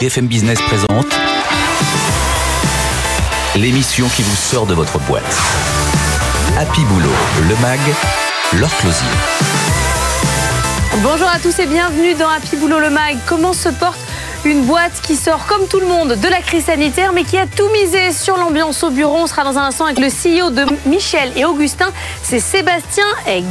BFM Business présente l'émission qui vous sort de votre boîte. Happy Boulot, le mag, leur closier. Bonjour à tous et bienvenue dans Happy Boulot le Mag. Comment se porte une boîte qui sort comme tout le monde de la crise sanitaire, mais qui a tout misé sur l'ambiance au bureau. On sera dans un instant avec le CEO de Michel et Augustin, c'est Sébastien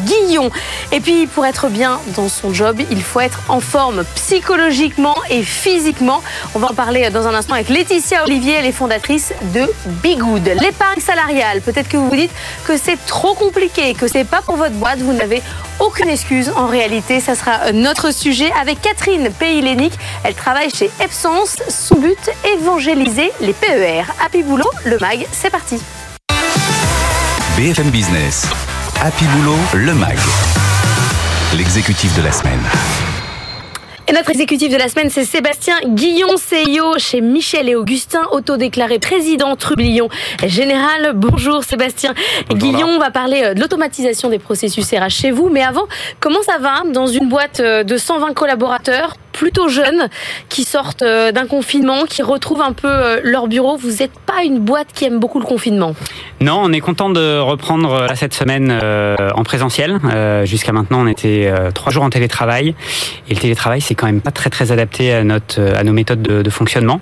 Guillon. Et puis, pour être bien dans son job, il faut être en forme psychologiquement et physiquement. On va en parler dans un instant avec Laetitia Olivier, elle est fondatrice de Bigood. L'épargne salariale, peut-être que vous vous dites que c'est trop compliqué, que c'est pas pour votre boîte, vous n'avez aucune excuse. En réalité, ça sera notre sujet avec Catherine Pays-Lénic. Elle travaille Epsens. Son but, évangéliser les PER. Happy Boulot, le MAG, c'est parti. BFM Business, Happy Boulot, le mag. L'exécutif de la semaine. Et notre exécutif de la semaine, c'est Sébastien Guillon, CEO chez Michel et Augustin, autodéclaré président Trublion Général. Bonjour Sébastien. Guillon, on va parler euh, de l'automatisation des processus RH chez vous. Mais avant, comment ça va dans une boîte euh, de 120 collaborateurs plutôt jeunes qui sortent euh, d'un confinement, qui retrouvent un peu euh, leur bureau. Vous n'êtes pas une boîte qui aime beaucoup le confinement Non, on est content de reprendre euh, cette semaine en présentiel. Jusqu'à maintenant, on était trois jours en télétravail. Et le télétravail, c'est quand même pas très très adapté à, notre, à nos méthodes de, fonctionnement.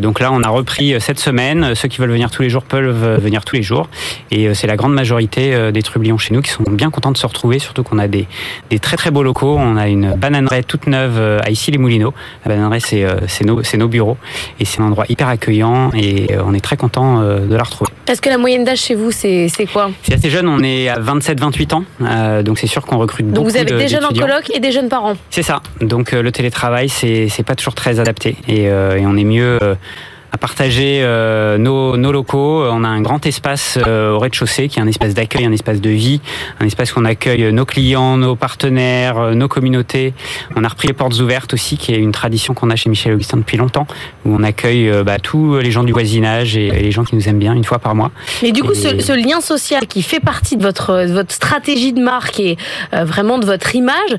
Donc là, on a repris cette semaine. Ceux qui veulent venir tous les jours peuvent venir tous les jours. Et c'est la grande majorité des trublions chez nous qui sont bien contents de se retrouver, surtout qu'on a des, des très très beaux locaux. On a une bananeraie toute neuve à Issy-les-Moulineaux. La bananerie, euh, c'est nos, nos bureaux et c'est un endroit hyper accueillant et euh, on est très content euh, de la retrouver. Parce que la moyenne d'âge chez vous, c'est quoi? C'est assez jeune, on est à 27-28 ans, donc c'est sûr qu'on recrute beaucoup. Donc vous avez des jeunes en coloc et des jeunes parents? C'est ça. Donc le télétravail, c'est pas toujours très adapté et, et on est mieux à partager euh, nos, nos, locaux. On a un grand espace euh, au rez-de-chaussée qui est un espace d'accueil, un espace de vie, un espace où on accueille nos clients, nos partenaires, euh, nos communautés. On a repris les portes ouvertes aussi, qui est une tradition qu'on a chez Michel Augustin depuis longtemps, où on accueille bah, tous les gens du voisinage et, les gens qui nous aiment bien une fois par mois. Mais du coup, ce, ce, lien social qui fait partie de votre, votre stratégie de marque et vraiment de votre image,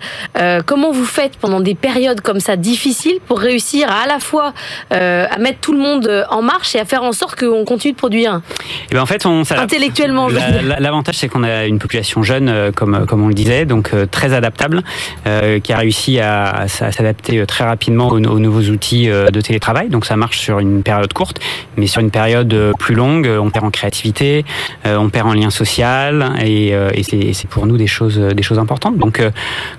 comment vous faites pendant des périodes comme ça difficiles pour réussir à, à la fois à mettre tout le monde en marche et à faire en sorte qu'on continue de produire et ben en fait, on, Intellectuellement, L'avantage, c'est qu'on a une population jeune, euh, comme, comme on le disait, donc euh, très adaptable, euh, qui a réussi à, s'adapter très rapidement aux, nouveaux outils de télétravail. Donc ça marche sur une période courte, mais sur une période plus longue, on perd en créativité, on perd en lien social, et, et c'est pour nous des choses, des choses importantes. Donc,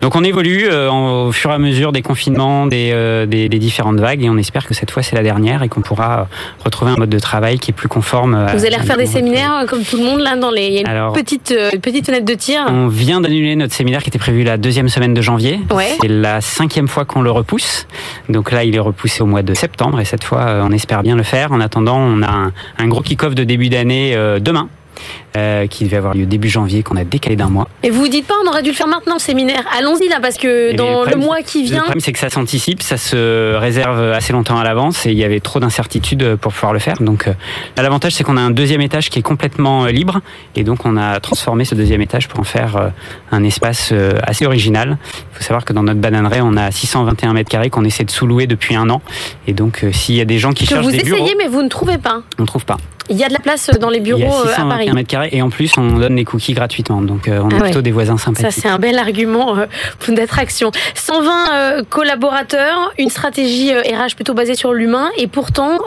donc on évolue au fur et à mesure des confinements, des, des, des différentes vagues, et on espère que cette fois c'est la dernière et qu'on pourra retrouver un mode de travail qui est plus conforme. Vous allez refaire des séminaires euh, comme tout le monde là dans les il y a une Alors, petite euh, petite fenêtre de tir. On vient d'annuler notre séminaire qui était prévu la deuxième semaine de janvier. C'est la cinquième fois qu'on le repousse. Donc là, il est repoussé au mois de septembre et cette fois, euh, on espère bien le faire. En attendant, on a un, un gros kick-off de début d'année demain euh, qui devait avoir lieu début janvier, qu'on a décalé d'un mois. Et vous vous dites pas, on aurait dû le faire maintenant, le séminaire Allons-y là, parce que dans le, mois qui vient. Le problème, c'est que ça s'anticipe, ça se réserve assez longtemps à l'avance et il y avait trop d'incertitudes pour pouvoir le faire. Donc, euh, l'avantage, c'est qu'on a un deuxième étage qui est complètement euh, libre et donc on a transformé ce deuxième étage pour en faire un espace assez original. Il faut savoir que dans notre bananeraie, on a 621 mètres carrés qu'on essaie de sous-louer depuis un an. Et donc, s'il y a des gens qui cherchent des bureaux. Vous essayez, mais vous ne trouvez pas. On ne trouve pas. Il y a de la place dans les bureaux il y a à Paris. mètres carrés et en plus on donne les cookies gratuitement. Donc euh, on a ah plutôt des voisins sympathiques. Ça c'est un bel argument euh, d'attraction. 120 euh, collaborateurs, une stratégie RH plutôt basée sur l'humain et pourtant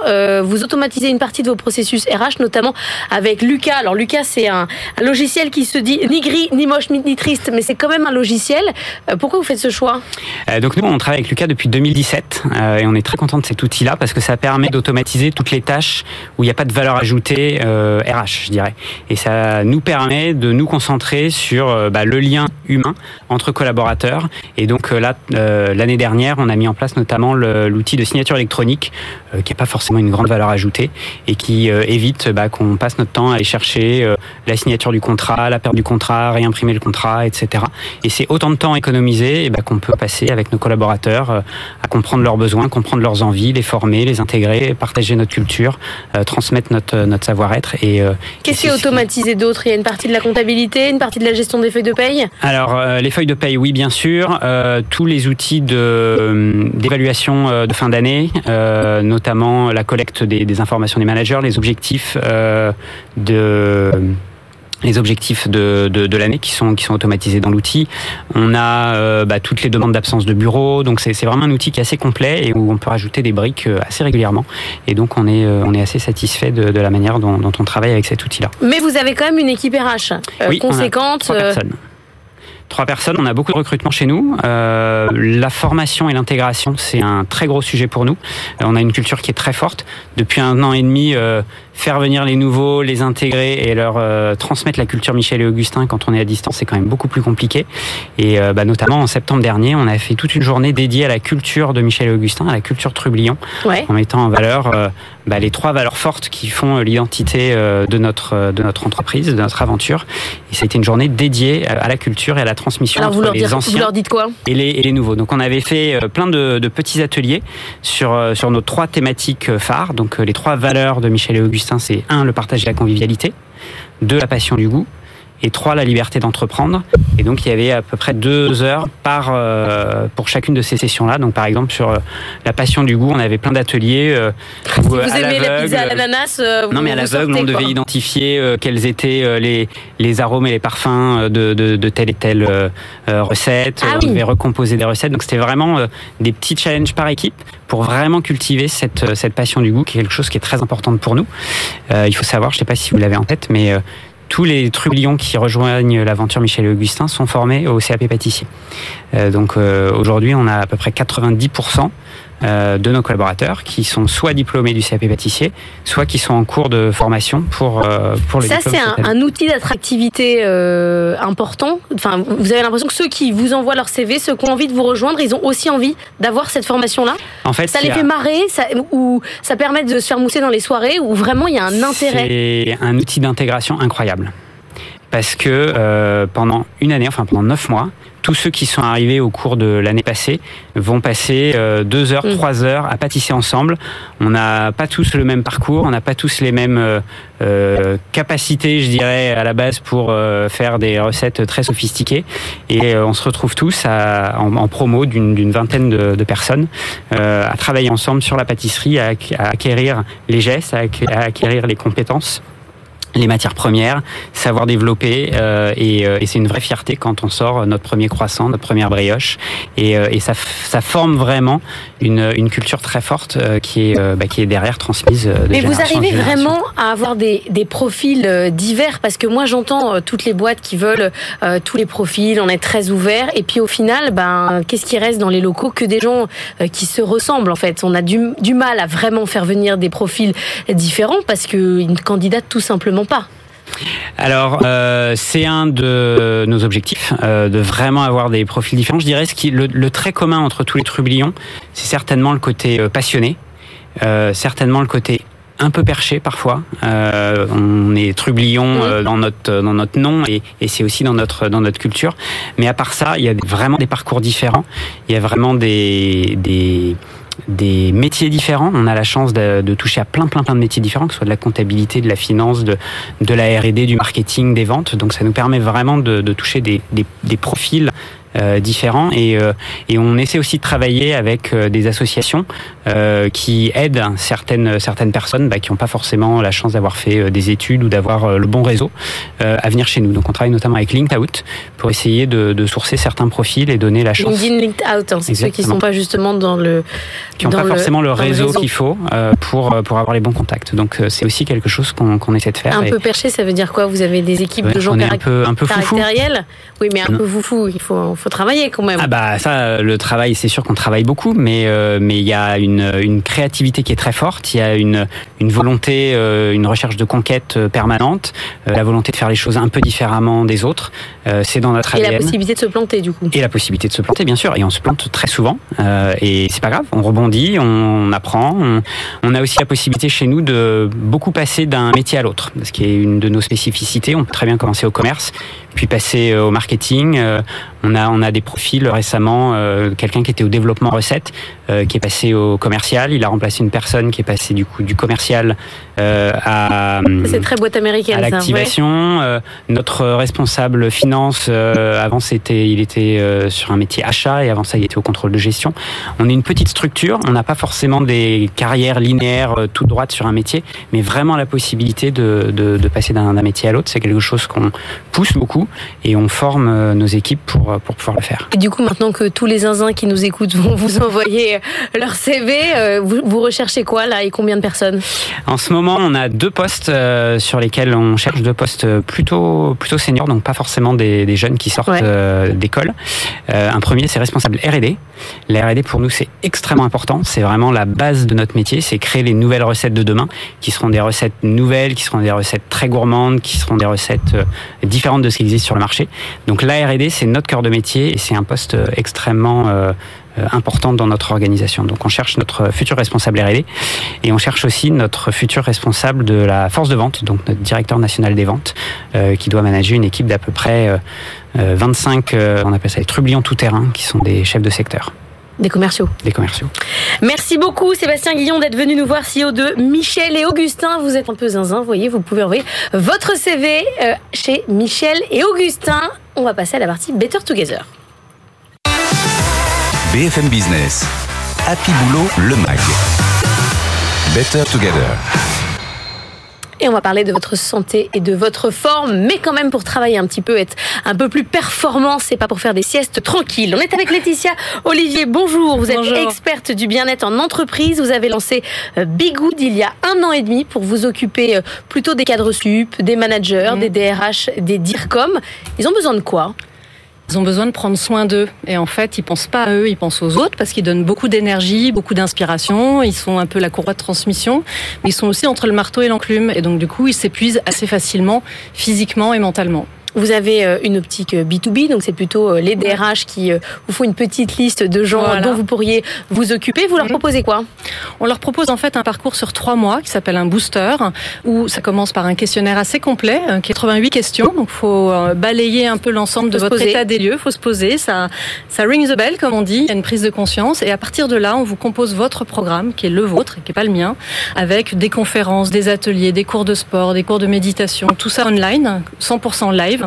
vous automatisez une partie de vos processus RH, notamment avec Lucas. Alors Lucas c'est un, logiciel qui se dit ni gris, ni moche, ni triste, mais c'est quand même un logiciel. pourquoi vous faites ce choix? Donc nous on travaille avec Lucas depuis 2017 et on est très content de cet outil-là parce que ça permet d'automatiser toutes les tâches où il n'y a pas de valeur ajoutée ajoutée RH, je dirais. Et ça nous permet de nous concentrer sur bah, le lien humain entre collaborateurs. Et donc là, l'année dernière, on a mis en place notamment l'outil de signature électronique, qui n'a pas forcément une grande valeur ajoutée et qui évite bah, qu'on passe notre temps à aller chercher la signature du contrat, la perte du contrat, réimprimer le contrat, etc. Et c'est autant de temps économisé bah, qu'on peut passer avec nos collaborateurs à comprendre leurs besoins, comprendre leurs envies, les former, les intégrer, partager notre culture, transmettre notre, notre savoir-être. Et qu'est-ce qui est automatisé d'autre? Il y a une partie de la comptabilité, une partie de la gestion des feuilles de paye? Alors les feuilles de paye, oui, bien sûr. tous les outils de d'évaluation de fin d'année, notamment la collecte des, des, informations des managers, les objectifs de les objectifs de, de, de l'année qui sont, qui sont automatisés dans l'outil. On a euh, bah, toutes les demandes d'absence de bureau, donc c'est vraiment un outil qui est assez complet et où on peut rajouter des briques euh, assez régulièrement. Et donc on est, euh, on est assez satisfait de, de la manière dont, dont, on travaille avec cet outil-là. Mais vous avez quand même une équipe RH oui, conséquente. On a trois personnes trois personnes. On a beaucoup de recrutement chez nous. Euh, la formation et l'intégration, c'est un très gros sujet pour nous. Euh, on a une culture qui est très forte. Depuis un an et demi, euh, faire venir les nouveaux, les intégrer et leur euh, transmettre la culture Michel et Augustin quand on est à distance, c'est quand même beaucoup plus compliqué. Et euh, bah, notamment en septembre dernier, on a fait toute une journée dédiée à la culture de Michel et Augustin, à la culture Trublion, ouais. en mettant en valeur bah, les trois valeurs fortes qui font l'identité de notre de notre entreprise, de notre aventure. Et ça a été une journée dédiée à la culture et à la transmission Alors, entre vous leur les dire, anciens vous leur dites quoi et les, et les nouveaux. Donc on avait fait plein de, de petits ateliers sur sur nos trois thématiques phares. Donc les trois valeurs de Michel et Augustin, c'est un le partage et la convivialité, deux la passion du goût et trois la liberté d'entreprendre. Et donc il y avait à peu près deux heures par euh, pour chacune de ces sessions-là. Donc par exemple sur euh, la passion du goût, on avait plein d'ateliers. Euh, où, vous aimez la pizza à l'ananas Non mais à l'aveugle, on devait identifier euh, quels étaient euh, les les arômes et les parfums de, de, de telle et telle euh, recette. Ah on oui. devait recomposer des recettes. Donc c'était vraiment des petits challenges par équipe pour vraiment cultiver cette cette passion du goût, qui est quelque chose qui est très importante pour nous. il faut savoir, je sais pas si vous l'avez en tête, mais tous les trublions qui rejoignent l'aventure Michel et Augustin sont formés au CAP pâtissier. Euh, donc euh, aujourd'hui, on a à peu près 90% euh, de nos collaborateurs qui sont soit diplômés du CAP pâtissier, soit qui sont en cours de formation pour euh, pour le Ça, c'est un, outil d'attractivité euh, important. Enfin, vous avez l'impression que ceux qui vous envoient leur CV, ceux qui ont envie de vous rejoindre, ils ont aussi envie d'avoir cette formation-là. En fait, Ça les a- fait marrer, ça, ou ça permet de se faire mousser dans les soirées, où vraiment il y a un intérêt. C'est un outil d'intégration incroyable. Parce que euh, pendant une année, enfin pendant neuf mois, tous ceux qui sont arrivés au cours de l'année passée vont passer euh, deux heures, Mm. trois heures à pâtisser ensemble. On n'a pas tous le même parcours, on n'a pas tous les mêmes euh, euh, capacités, je dirais, à la base pour euh, faire des recettes très sophistiquées. Et euh, on se retrouve tous à- en, en promo d'une vingtaine de, de personnes euh, à travailler ensemble sur la pâtisserie, à, à acquérir les gestes, à, à acquérir les compétences les matières premières, savoir développer euh, et, euh, et c'est une vraie fierté quand on sort notre premier croissant, notre première brioche et, euh, et ça, ça forme vraiment une, une culture très forte euh, qui, est, euh, bah, qui est derrière transmise. euh, de Mais vous arrivez vraiment à avoir des, des profils divers parce que moi j'entends toutes les boîtes qui veulent euh, tous les profils, on est très ouvert et puis au final, ben qu'est-ce qui reste dans les locaux? Que des gens qui se ressemblent en fait. On a du, du mal à vraiment faire venir des profils différents parce qu'ils ne candidatent tout simplement pas. Alors, euh, c'est un de nos objectifs, euh, de vraiment avoir des profils différents. Je dirais ce qui, le, le trait commun entre tous les trublions, c'est certainement le côté euh, passionné, euh, certainement le côté un peu perché parfois. Euh, on est trublion euh, dans notre dans notre nom et, et c'est aussi dans notre dans notre culture. Mais à part ça, il y a vraiment des parcours différents. Il y a vraiment des des des métiers différents. On a la chance de, toucher à plein, plein, plein de métiers différents, que ce soit de la comptabilité, de la finance, de, la R&D, du marketing, des ventes. Donc ça nous permet vraiment de, toucher des, profils différents et, euh, et on essaie aussi de travailler avec euh, des associations euh, qui aident certaines certaines personnes bah, qui n'ont pas forcément la chance d'avoir fait euh, des études ou d'avoir euh, le bon réseau euh, à venir chez nous. Donc on travaille notamment avec Linked Out pour essayer de, de sourcer certains profils et donner la chance LinkedIn linked out, hein, c'est ceux qui sont pas justement dans le qui n'ont pas le- forcément le réseau, réseau. qu'il faut euh, pour euh, pour avoir les bons contacts. Donc euh, c'est aussi quelque chose qu'on qu'on essaie de faire. un et- peu perché. Ça veut dire quoi? Vous avez des équipes ouais, de gens un peu un peu foufou. caractériels? Oui, mais un Non. peu foufou. Il faut, faut travailler quand même. Ah bah ça, le travail, c'est sûr qu'on travaille beaucoup, mais euh, mais il y a une, une créativité qui est très forte. Il y a une une volonté, euh, une recherche de conquête euh, permanente, euh, la volonté de faire les choses un peu différemment des autres. C'est dans notre Et ADN. la possibilité de se planter du coup. Et la possibilité de se planter, bien sûr. Et on se plante très souvent. Et c'est pas grave. On rebondit, on apprend. On, on a aussi la possibilité chez nous de beaucoup passer d'un métier à l'autre. Ce qui est une de nos spécificités. On peut très bien commencer au commerce, puis passer au marketing. On a, on a des profils récemment. euh, Quelqu'un qui était au développement recette, euh, qui est passé au commercial. Il a remplacé une personne qui est passée du coup du commercial euh, à C'est très boîte américaine à ouais. l'activation. Euh, notre responsable finance, euh, avant c'était, il était euh, sur un métier achat et avant ça il était au contrôle de gestion. On est une petite structure, on n'a pas forcément des carrières linéaires euh, toutes droites sur un métier, mais vraiment la possibilité de, de, de passer d'un métier à l'autre, c'est quelque chose qu'on pousse beaucoup et on forme euh, nos équipes pour, pour pouvoir le faire. Et du coup, maintenant que tous les zinzins qui nous écoutent vont vous envoyer leur CV, euh, vous, vous recherchez quoi là et combien de personnes? En ce moment, on a deux postes euh, sur lesquels on cherche deux postes plutôt plutôt seniors, donc pas forcément des, des jeunes qui sortent Ouais. euh, d'école. Euh, un premier, c'est responsable R&D. La R&D pour nous, c'est extrêmement important. C'est vraiment la base de notre métier. C'est créer les nouvelles recettes de demain, qui seront des recettes nouvelles, qui seront des recettes très gourmandes, qui seront des recettes euh, différentes de ce qui existe sur le marché. Donc la R&D, c'est notre cœur de métier et c'est un poste euh, extrêmement euh, euh, important dans notre organisation. Donc on cherche notre futur responsable R&D et on cherche aussi notre futur responsable de la force de vente, donc notre directeur national des ventes, qui doit manager une équipe d'à peu près euh, euh, 25, euh, on appelle ça les trublions tout-terrain, qui sont des chefs de secteur, Des commerciaux. des commerciaux. Merci beaucoup Sébastien Guillon d'être venu nous voir, CEO de Michel et Augustin. Vous êtes un peu zinzin, vous voyez, vous pouvez envoyer votre CV euh, chez Michel et Augustin. On va passer à la partie Better Together. BFM Business. Happy Boulot, le MAG. Better Together. Et on va parler de votre santé et de votre forme, mais quand même pour travailler un petit peu, être un peu plus performant, c'est pas pour faire des siestes tranquilles. On est avec Laetitia Olivier, bonjour. Vous êtes Bonjour. experte du bien-être en entreprise. Vous avez lancé euh, Bigood il y a un an et demi pour vous occuper euh, plutôt des cadres sup, des managers, Mhm. des DRH, des DIRCOM. Ils ont besoin de quoi? Ils ont besoin de prendre soin d'eux. Et en fait, ils pensent pas à eux, ils pensent aux autres parce qu'ils donnent beaucoup d'énergie, beaucoup d'inspiration. Ils sont un peu la courroie de transmission. Mais ils sont aussi entre le marteau et l'enclume. Et donc, du coup, ils s'épuisent assez facilement, physiquement et mentalement. Vous avez euh, une optique euh, B2B, donc c'est plutôt euh, les DRH qui euh, vous font une petite liste de gens Voilà. dont vous pourriez vous occuper. Vous leur Mhm. proposez quoi? On leur propose en fait un parcours sur trois mois qui s'appelle un booster, où ça commence par un questionnaire assez complet, euh, qui est 88 questions. Donc, faut euh, balayer un peu l'ensemble de votre poser. état des lieux. Faut se poser. Ça, ça rings the bell, comme on dit. Il y a une prise de conscience. Et à partir de là, on vous compose votre programme, qui est le vôtre, et qui est pas le mien, avec des conférences, des ateliers, des cours de sport, des cours de méditation, tout ça online, 100% live.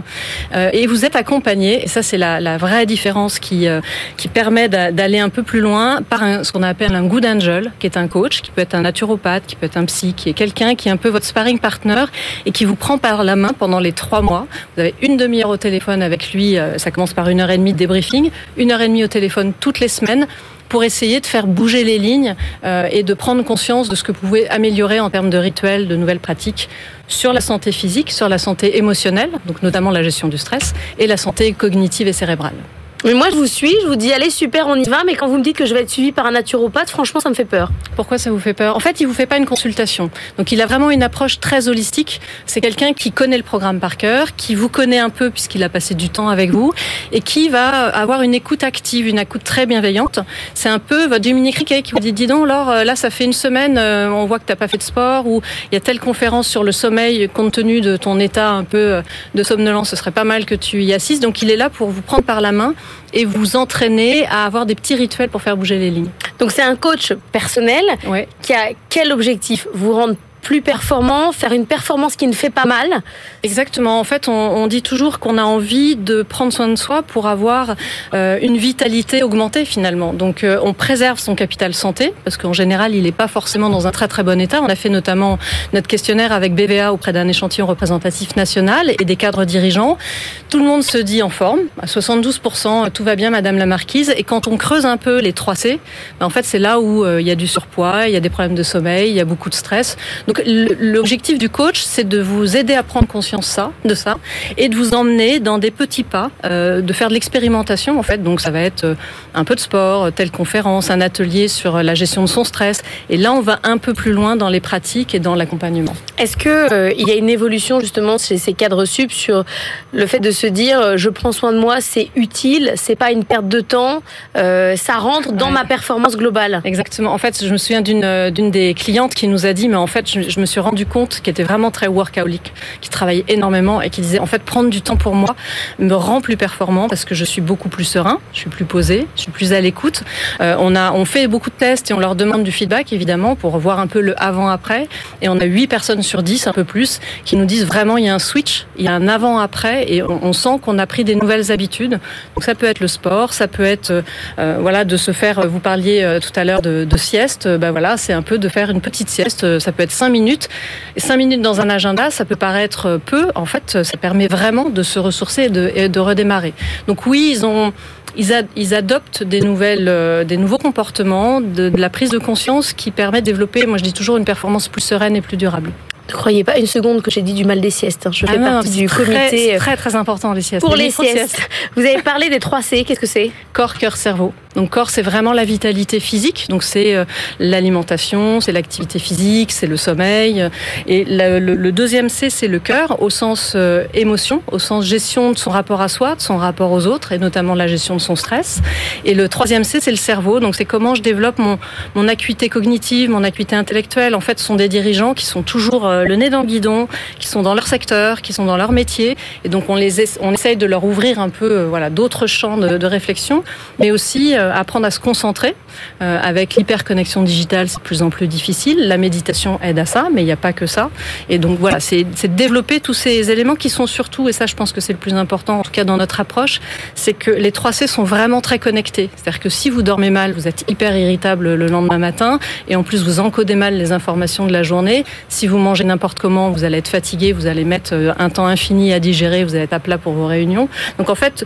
Euh, et vous êtes accompagné. Et ça, c'est la, la vraie différence qui, euh, qui permet d'a- d'aller un peu plus loin par ce qu'on appelle un good angel, qui est un coach, qui peut être un naturopathe, qui peut être un psy, qui est quelqu'un qui est un peu votre sparring partner et qui vous prend par la main pendant les trois mois. Vous avez une demi-heure au téléphone avec lui, euh, ça commence par une heure et demie de débriefing, une heure et demie au téléphone toutes les semaines pour essayer de faire bouger les lignes euh, et de prendre conscience de ce que pouvez améliorer en termes de rituels, de nouvelles pratiques sur la santé physique, sur la santé émotionnelle, donc notamment la gestion du stress, et la santé cognitive et cérébrale. Mais moi, je vous suis, je vous dis, allez, super, on y va. Mais quand vous me dites que je vais être suivi par un naturopathe, franchement, ça me fait peur. Pourquoi ça vous fait peur? En fait, il vous fait pas une consultation. Donc, il a vraiment une approche très holistique. C'est quelqu'un qui connaît le programme par cœur, qui vous connaît un peu puisqu'il a passé du temps avec vous et qui va avoir une écoute active, une écoute très bienveillante. C'est un peu votre Dominique Riquet qui vous dit dis donc, Laure, là, ça fait une semaine, euh, on voit que t'as pas fait de sport ou il y a telle conférence sur le sommeil compte tenu de ton état un peu euh, de somnolence, ce serait pas mal que tu y assises. Donc, il est là pour vous prendre par la main et vous entraîner à avoir des petits rituels pour faire bouger les lignes. Donc, c'est un coach personnel Ouais. qui a quel objectif? Vous rendre plus performant, faire une performance qui ne fait pas mal. Exactement. En fait, on, dit toujours qu'on a envie de prendre soin de soi pour avoir euh, une vitalité augmentée finalement. Donc, euh, on préserve son capital santé parce qu'en général, il n'est pas forcément dans un très très bon état. On a fait notamment notre questionnaire avec BVA auprès d'un échantillon représentatif national et des cadres dirigeants. Tout le monde se dit en forme. À 72%, tout va bien, Madame la Marquise. Et quand on creuse un peu les 3 C, ben, en fait, c'est là où euh, il y a du surpoids, il y a des problèmes de sommeil, il y a beaucoup de stress. Donc Donc l'objectif du coach, c'est de vous aider à prendre conscience ça, de ça et de vous emmener dans des petits pas, euh, de faire de l'expérimentation en fait. Donc ça va être euh, un peu de sport, telle conférence, un atelier sur la gestion de son stress. Et là, on va un peu plus loin dans les pratiques et dans l'accompagnement. Est-ce que euh, il y a une évolution justement chez ces cadres sup sur le fait de se dire je prends soin de moi, c'est utile, c'est pas une perte de temps, ça rentre dans ma performance globale? Exactement. En fait, je me souviens d'une d'une des clientes qui nous a dit mais en fait, je, je me suis rendu compte qu'elle était vraiment très workaholic, qui travaillait énormément et qui disait en fait prendre du temps pour moi me rend plus performant parce que je suis beaucoup plus serein, je suis plus posé, je suis plus à l'écoute. Euh, on a on fait beaucoup de tests et on leur demande du feedback évidemment pour voir un peu le avant après et on a 8 personnes sur 10 un peu plus qui nous disent vraiment il y a un switch, il y a un avant après et on, sent qu'on a pris des nouvelles habitudes. Donc ça peut être le sport, ça peut être euh, voilà de se faire vous parliez euh, tout à l'heure de, sieste, ben voilà, c'est un peu de faire une petite sieste, ça peut être 5 minutes et 5 minutes dans un agenda, ça peut paraître peu, en fait, ça permet vraiment de se ressourcer et de, et de redémarrer. Donc oui, ils ont ils, adoptent des nouvelles, euh, des nouveaux comportements, de, de, la prise de conscience qui permet de développer, moi je dis toujours, une performance plus sereine et plus durable. Ne croyez pas une seconde que j'ai dit du mal des siestes. Hein. Je fais ah partie du comité. Euh, très très important les siestes. Pour les, siestes. Vous avez parlé des 3 C. Qu'est-ce que c'est? Corps, cœur, cerveau. Donc corps, c'est vraiment la vitalité physique. Donc c'est euh, l'alimentation, c'est l'activité physique, c'est le sommeil. Et le, deuxième C, c'est le cœur au sens euh, émotion, au sens gestion de son rapport à soi, de son rapport aux autres, et notamment la gestion de son stress. Et le troisième C, c'est le cerveau. Donc c'est comment je développe mon, mon acuité cognitive, mon acuité intellectuelle. En fait, ce sont des dirigeants qui sont toujours euh, le nez dans le guidon, qui sont dans leur secteur, qui sont dans leur métier. Et donc on les on essaye de leur ouvrir un peu voilà d'autres champs de, de réflexion, mais aussi apprendre à se concentrer. Euh, avec l'hyperconnexion digitale, c'est de plus en plus difficile. La méditation aide à ça, mais il n'y a pas que ça. Et donc voilà, c'est développer tous ces éléments qui sont surtout, et ça je pense que c'est le plus important, en tout cas dans notre approche, c'est que les 3 C sont vraiment très connectés. C'est-à-dire que si vous dormez mal, vous êtes hyper irritable le lendemain matin, et en plus vous encodez mal les informations de la journée. Si vous mangez n'importe comment, vous allez être fatigué, vous allez mettre euh, un temps infini à digérer, vous allez être à plat pour vos réunions. Donc en fait,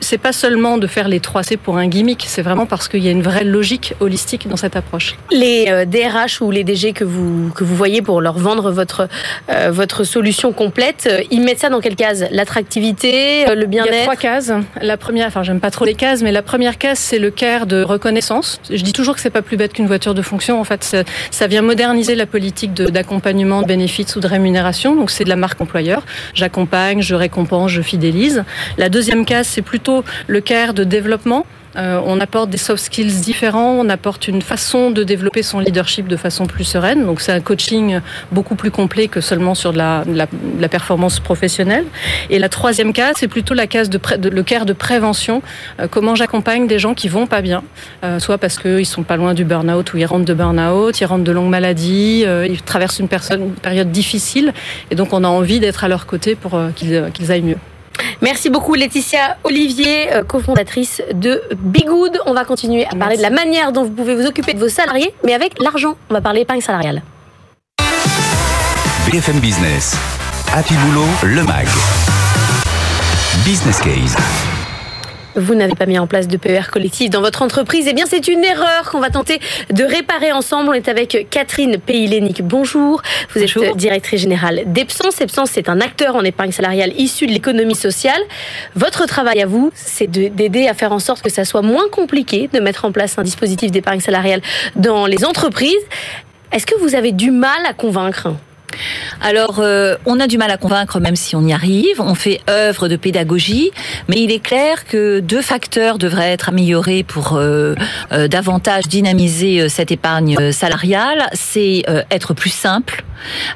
c'est pas seulement de faire les 3 C pour un gimmick, c'est vraiment parce qu'il y a une vraie logique holistique dans cette approche. Les DRH euh, ou les DG que vous, que vous voyez pour leur vendre votre, euh, votre solution complète, euh, ils mettent ça dans quelle case? L'attractivité, le bien-être Il y a trois cases. La première, enfin j'aime pas trop les cases, mais la première case c'est le care de reconnaissance. Je dis toujours que c'est pas plus bête qu'une voiture de fonction. En fait, ça, ça vient moderniser la politique d'accompagnement de, bénéfices ou de rémunération. Donc c'est de la marque employeur. J'accompagne, je récompense, je fidélise. La deuxième case c'est plutôt le care de développement. Euh, on apporte des soft skills différents, on apporte une façon de développer son leadership de façon plus sereine. Donc c'est un coaching beaucoup plus complet que seulement sur de la, la, performance professionnelle. Et la troisième case, c'est plutôt la case de, le care de prévention. Euh, comment j'accompagne des gens qui vont pas bien, euh, soit parce qu'ils sont pas loin du burn-out ou ils rentrent de burn-out, ils rentrent de longues maladies, ils traversent une, personne, une période difficile, et donc on a envie d'être à leur côté pour qu'ils aillent mieux. Merci beaucoup Laetitia Olivier, euh, cofondatrice de Bigood. On va continuer à parler de la manière dont vous pouvez vous occuper de vos salariés, mais avec l'argent. On va parler épargne salariale. BFM Business, Happy Boulot, le MAG. Business Case vous n'avez pas mis en place de PER collectif dans votre entreprise, eh bien c'est une erreur qu'on va tenter de réparer ensemble. On est avec Catherine Paylénic. Bonjour. Vous êtes directrice générale d'Epsens. Epsens, c'est un acteur en épargne salariale issu de l'économie sociale. Votre travail à vous, c'est d'aider à faire en sorte que ça soit moins compliqué de mettre en place un dispositif d'épargne salariale dans les entreprises. Est-ce que vous avez du mal à convaincre? Alors, euh, on a du mal à convaincre, même si on y arrive. On fait œuvre de pédagogie, mais il est clair que deux facteurs devraient être améliorés pour euh, euh, davantage dynamiser cette épargne salariale. C'est être plus simple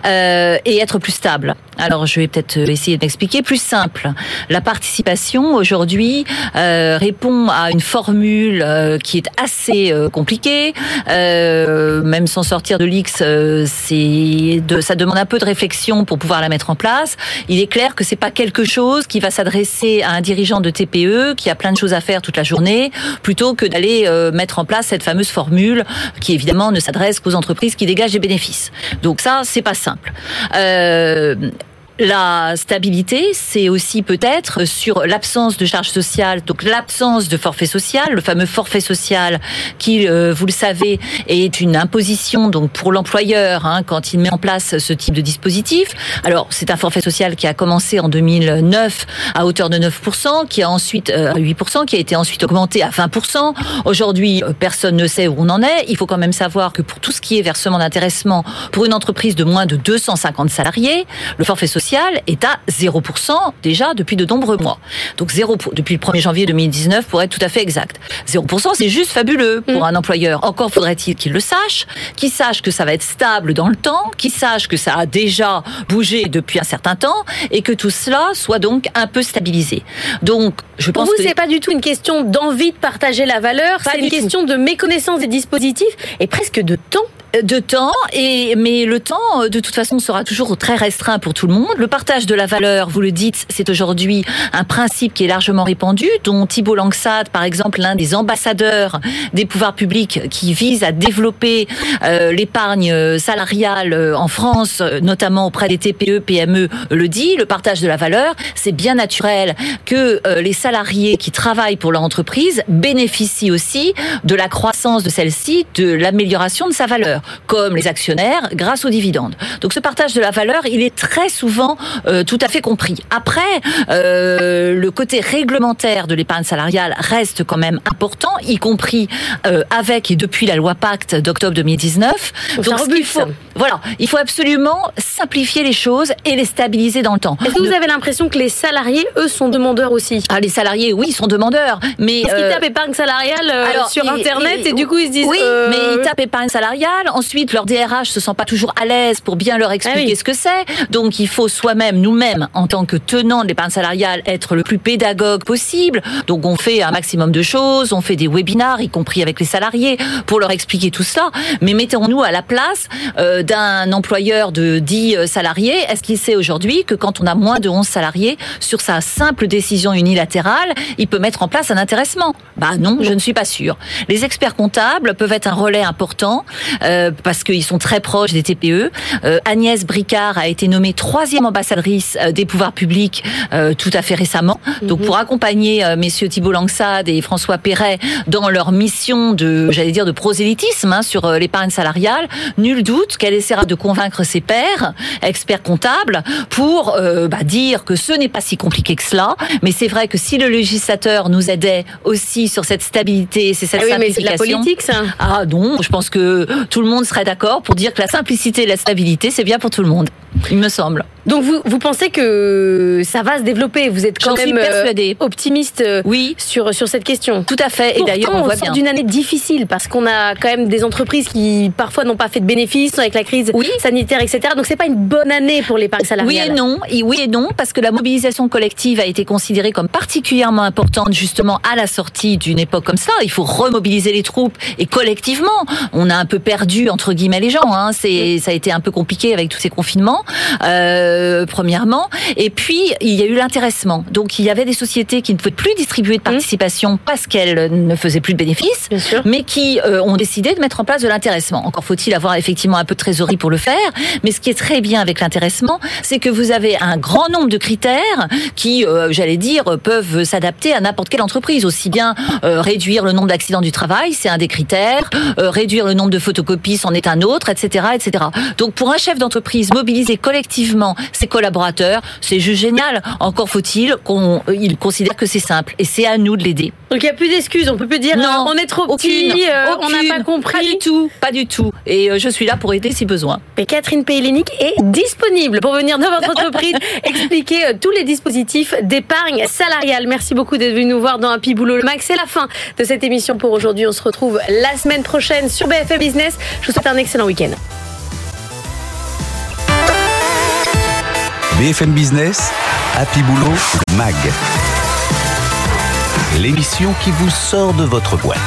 et être plus stable. Alors, je vais peut-être essayer de m'expliquer. Plus simple. La participation aujourd'hui répond à une formule qui est assez compliquée. même sans sortir de l'X, c'est de ça demande un peu de réflexion pour pouvoir la mettre en place. Il est clair que c'est pas quelque chose qui va s'adresser à un dirigeant de TPE qui a plein de choses à faire toute la journée, plutôt que d'aller euh, mettre en place cette fameuse formule qui évidemment ne s'adresse qu'aux entreprises qui dégagent des bénéfices. Donc ça, c'est pas simple. Euh, la stabilité, c'est aussi peut-être sur l'absence de charges sociales, donc l'absence de forfait social, le fameux forfait social qui, euh, vous le savez, est une imposition donc pour l'employeur hein, quand il met en place ce type de dispositif. Alors c'est un forfait social qui a commencé en 2009 à hauteur de 9%, qui a ensuite euh, 8%, qui a été ensuite augmenté à 20%. Aujourd'hui, euh, personne ne sait où on en est. Il faut quand même savoir que pour tout ce qui est versement d'intéressement pour une entreprise de moins de 250 salariés, le forfait social est à 0% déjà depuis de nombreux mois. Donc 0 pour- depuis le 1er janvier 2019 pour être tout à fait exact. 0% c'est juste fabuleux pour un employeur. Encore faudrait-il qu'il le sache, qu'il sache que ça va être stable dans le temps, qu'il sache que ça a déjà bougé depuis un certain temps et que tout cela soit donc un peu stabilisé. Donc je Pour pense vous, que c'est pas du tout une question d'envie de partager la valeur, c'est une tout. question de méconnaissance des dispositifs et presque de temps. De temps et mais le temps euh, de toute façon sera toujours très restreint pour tout le monde. Le partage de la valeur, vous le dites, c'est aujourd'hui un principe qui est largement répandu, dont Thibault Langsade, par exemple, l'un des ambassadeurs des pouvoirs publics qui vise à développer euh, l'épargne salariale euh, en France, notamment auprès des TPE, PME, le dit. Le partage de la valeur, c'est bien naturel que euh, les salariés qui travaillent pour leur entreprise bénéficient aussi de la croissance de celle-ci, de l'amélioration de sa valeur, comme les actionnaires grâce aux dividendes. Donc ce partage de la valeur, il est très souvent euh, tout à fait compris. Après, euh, le côté réglementaire de l'épargne salariale reste quand même important, y compris euh, avec et depuis la loi Pacte d'octobre 2019. Donc, ça ce qu'il rebute, faut, ça. Voilà, il faut absolument simplifier les choses et les stabiliser dans le temps. Est-ce que vous avez l'impression que les salariés, eux, sont demandeurs aussi? Ah, les salariés, oui, sont demandeurs, mais Parce qu'ils euh, tapent épargne salariale euh, alors, sur et- Internet et, et- du coup ils se disent. Oui, euh, mais ils tapent épargne salariale. Ensuite, leur DRH se sent pas toujours à l'aise pour bien leur expliquer Ah oui. ce que c'est. Donc, il faut soi-même, nous-mêmes, en tant que tenants de l'épargne salariale, être le plus pédagogue possible. Donc, on fait un maximum de choses. On fait des webinars, y compris avec les salariés, pour leur expliquer tout cela. Mais mettons-nous à la place euh, d'un employeur de 10 euh, salariés. Est-ce qu'il sait aujourd'hui que quand on a moins de 11 salariés, sur sa simple décision unilatérale, il peut mettre en place un intéressement? Bah non, je ne suis pas sûre. Les experts comptables peuvent être un relais important euh, parce qu'ils sont très proches des TPE. Euh, Agnès Bricard a été nommée troisième ambassadrice euh, des pouvoirs publics euh, tout à fait récemment. Donc pour accompagner euh, messieurs Thibault Langsade et François Perret dans leur mission de, j'allais dire, de prosélytisme hein, sur l'épargne salariale, nul doute qu'elle essaiera de convaincre ses pairs, experts comptables, pour euh, bah, dire que ce n'est pas si compliqué que cela. Mais c'est vrai que si le législateur nous aidait aussi sur cette stabilité, c'est cette ah oui, mais c'est de la politique ça. Ah non, je pense que tout le monde serait d'accord pour dire que la simplicité et la stabilité, c'est bien pour tout le monde. Il me semble. Donc vous, vous pensez que ça va se développer? Vous êtes quand même euh, persuadée. optimiste euh, Oui, sur, sur cette question tout à fait. Et d'ailleurs, on on, voit sort d'une année difficile parce qu'on a quand même des entreprises qui parfois n'ont pas fait de bénéfices avec la crise Oui. sanitaire, etc. Donc c'est pas une bonne année pour l'épargne Oui salariale. et non, et oui et non, parce que la mobilisation collective a été considérée comme particulièrement importante justement à la sortie d'une époque comme ça. Il faut remobiliser les troupes et collectivement, on a un peu perdu entre guillemets les gens. Hein. C'est ça a été un peu compliqué avec tous ces confinements. Euh, premièrement, et puis il y a eu l'intéressement. Donc il y avait des sociétés qui ne pouvaient plus distribuer de participation parce qu'elles ne faisaient plus de bénéfices Bien sûr. mais qui euh, ont décidé de mettre en place de l'intéressement. Encore faut-il avoir effectivement un peu de trésorerie pour le faire, mais ce qui est très bien avec l'intéressement, c'est que vous avez un grand nombre de critères qui, euh, j'allais dire, peuvent s'adapter à n'importe quelle entreprise. Aussi bien euh, réduire le nombre d'accidents du travail, c'est un des critères, euh, réduire le nombre de photocopies, c'en est un autre, etc., etc. Donc pour un chef d'entreprise mobiliser collectivement ses collaborateurs, c'est juste génial. Encore faut-il qu'on euh, il considère que c'est simple, et c'est à nous de l'aider. Donc il n'y a plus d'excuses. On peut plus dire Non, euh, on est trop Aucune, petit, euh, on n'a pas compris. Pas du tout, pas du tout. Et euh, je suis là pour aider si besoin. Et Catherine Peylénic est disponible pour venir dans votre entreprise expliquer tous les dispositifs d'épargne salariale. Merci beaucoup d'être venu nous voir dans Happy Boulot le Max. C'est la fin de cette émission pour aujourd'hui. On se retrouve la semaine prochaine sur BFM Business. Je vous souhaite un excellent week-end. BFM Business, Happy Boulot, MAG. L'émission qui vous sort de votre boîte.